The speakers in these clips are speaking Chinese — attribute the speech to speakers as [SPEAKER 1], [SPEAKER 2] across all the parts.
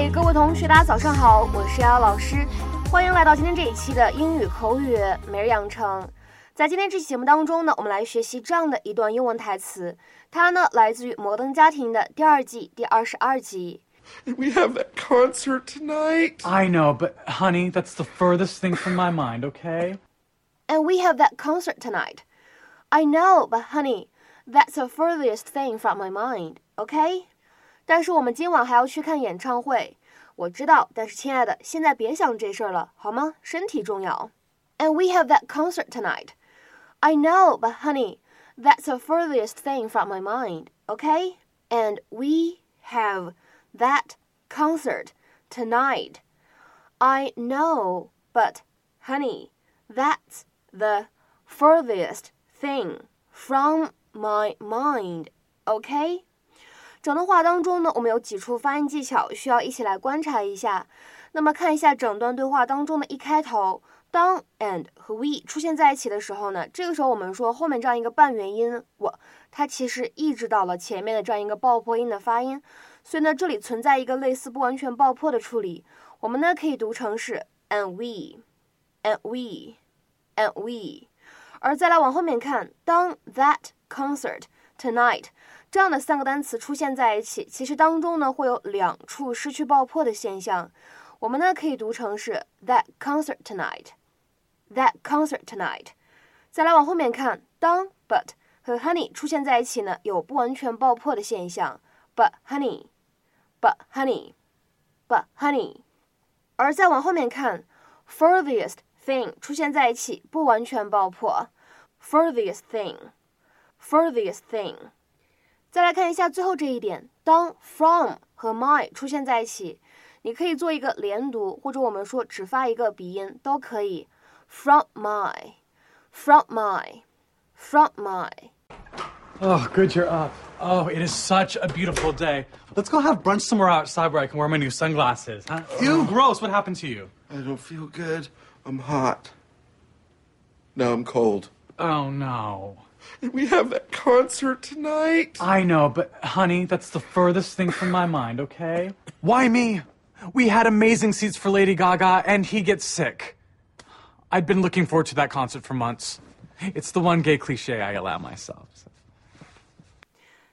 [SPEAKER 1] 嗨，各位同学，大家早上好，我是瑶瑶老师，欢迎来到今天这一期的英语口语每日养成。在今天这期节目当中呢，我们来学习这样的一段英文台词，它呢来自于《摩登家庭》的第二季第二十二集。
[SPEAKER 2] We have that concert tonight.
[SPEAKER 3] I know, but honey, that's the furthest thing from my mind, okay?
[SPEAKER 1] And we have that concert tonight. I know, but honey, that's the furthest thing from my mind, okay? 但是我们今晚还要去看演唱会，我知道，但是亲爱的，现在别想这事儿了，好吗？身体重要。And we have that concert tonight. I know, but honey, that's the furthest thing from my mind, okay? And we have that concert tonight. I know, but honey, that's the furthest thing from my mind, okay? 整段话当中呢，我们有几处发音技巧需要一起来观察一下。那么看一下整段对话当中的一开头，当 and 和 we 出现在一起的时候呢，这个时候我们说后面这样一个半元音我，它其实抑制到了前面的这样一个爆破音的发音，所以呢这里存在一个类似不完全爆破的处理，我们呢可以读成是 and we，and we，and we。而再来往后面看，当 that concert tonight。这样的三个单词出现在一起，其实当中呢会有两处失去爆破的现象。我们呢可以读成是 that concert tonight，that concert tonight。再来往后面看，当 but 和 honey 出现在一起呢，有不完全爆破的现象，but honey，but honey，but honey。而再往后面看，furthest thing 出现在一起，不完全爆破，furthest thing，furthest thing。再来看一下最后这一点，当 from 和 my 出现在一起，你可以做一个连读，或者我们说只发一个鼻音都可以。From my, from my, from my.
[SPEAKER 3] Oh, good you're up. Oh, it is such a beautiful day. Let's go have brunch somewhere outside where I can wear my new sunglasses. Huh? Ew, gross. What happened to you?
[SPEAKER 2] I don't feel good. I'm hot. No, I'm cold.
[SPEAKER 3] Oh, no.
[SPEAKER 2] And we have that concert tonight.
[SPEAKER 3] I know, but honey, that's the furthest thing from my mind, okay?
[SPEAKER 4] Why me? We had amazing seats for Lady Gaga, and he gets sick.
[SPEAKER 3] I'd been looking forward to that concert for months. It's the one gay cliche I allow myself.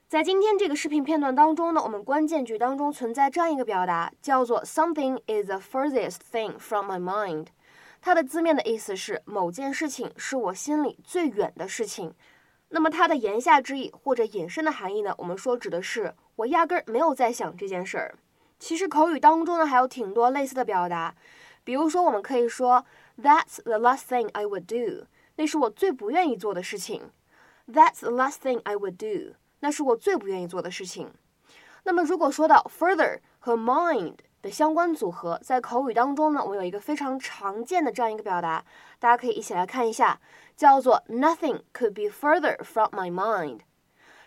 [SPEAKER 1] 在今天这个视频片段当中呢，我们关键句当中存在这样一个表达，叫做 "something is the furthest thing from my mind"。它的字面的意思是某件事情是我心里最远的事情。 那么它的言下之意或者引申的含义呢？我们说指的是我压根儿没有在想这件事儿。其实口语当中呢还有挺多类似的表达，比如说我们可以说 That's the last thing I would do，那是我最不愿意做的事情。That's the last thing I would do，那是我最不愿意做的事情。那么如果说到 further 和 mind 相关组合，在口语当中呢，我有一个非常常见的这样一个表达，大家可以一起来看一下。叫做 Nothing could be further from my mind。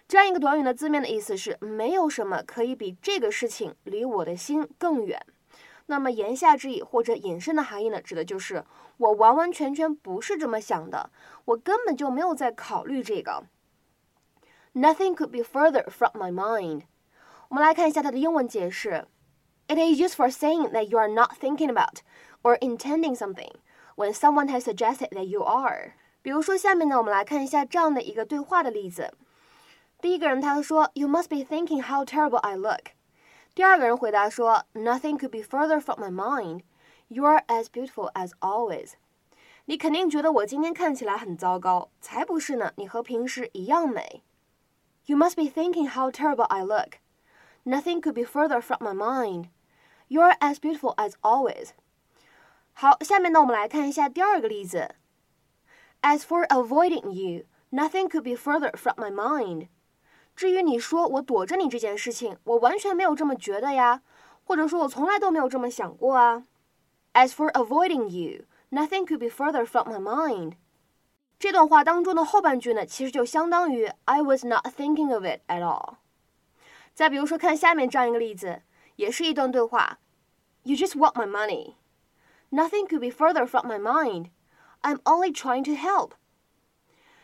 [SPEAKER 1] 这样一个短语的字面的意思是没有什么可以比这个事情离我的心更远。那么言下之意或者引申的含义呢，指的就是我完完全全不是这么想的，我根本就没有在考虑这个。Nothing could be further from my mind。我们来看一下它的英文解释。It is used for saying that you are not thinking about or intending something when someone has suggested that you are. 比如说，下面呢，我们来看一下这样的一个对话的例子。第一个人他说：“You must be thinking how terrible I look。”第二个人回答说：“Nothing could be further from my mind. You are as beautiful as always。”你肯定觉得我今天看起来很糟糕，才不是呢，你和平时一样美。You must be thinking how terrible I look. Nothing could be further from my mind. You are as beautiful as always。好，下面呢，我们来看一下第二个例子。As for avoiding you, nothing could be further from my mind. 至于你说我躲着你这件事情，我完全没有这么觉得呀，或者说我从来都没有这么想过啊。As for avoiding you, nothing could be further from my mind. 这段话当中的后半句呢，其实就相当于 I was not thinking of it at all。再比如说，看下面这样一个例子， 也是一段对话：You just want my money. Nothing could be further from my mind. I'm only trying to help。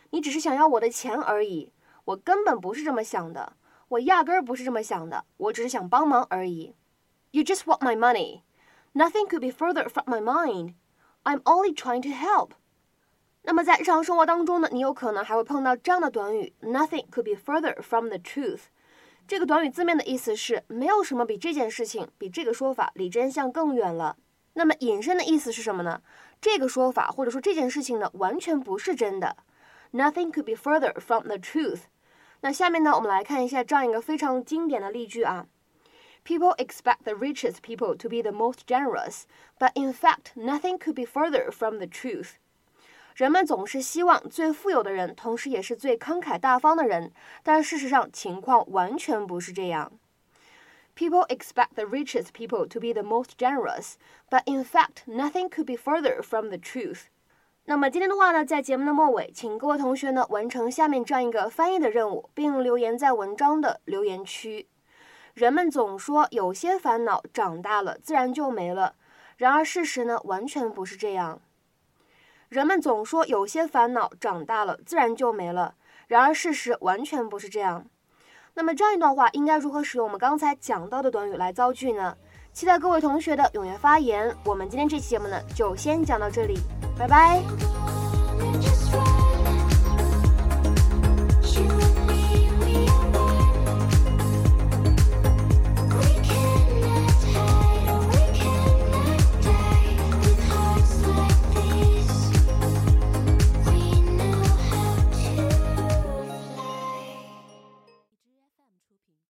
[SPEAKER 1] 你只是想要我的钱而已，我根本不是这么想的，我压根儿不是这么想的，我只是想帮忙而已。 You just want my money. Nothing could be further from my mind. I'm only trying to help. 那么在日常生活当中呢，你有可能还会碰到这样的短语：Nothing could be further from the truth。 这个短语字面的意思是没有什么比这件事情、比这个说法离真相更远了。那么引申的意思是什么呢？这个说法或者说这件事情呢，完全不是真的。Nothing could be further from the truth。那下面呢，我们来看一下这样一个非常经典的例句啊。People expect the richest people to be the most generous, but in fact, nothing could be further from the truth. 人们总是希望最富有的人，同时也是最慷慨大方的人，但事实上情况完全不是这样。People expect the richest people to be the most generous, but in fact, nothing could be further from the truth. 那么今天的话呢，在节目的末尾，请各位同学呢完成下面这样一个翻译的任务，并留言在文章的留言区。人们总说有些烦恼长大了自然就没了，然而事实呢完全不是这样。人们总说有些烦恼长大了自然就没了，然而事实完全不是这样。那么这样一段话应该如何使用我们刚才讲到的短语来造句呢？期待各位同学的踊跃发言。我们今天这期节目呢就先讲到这里，拜拜。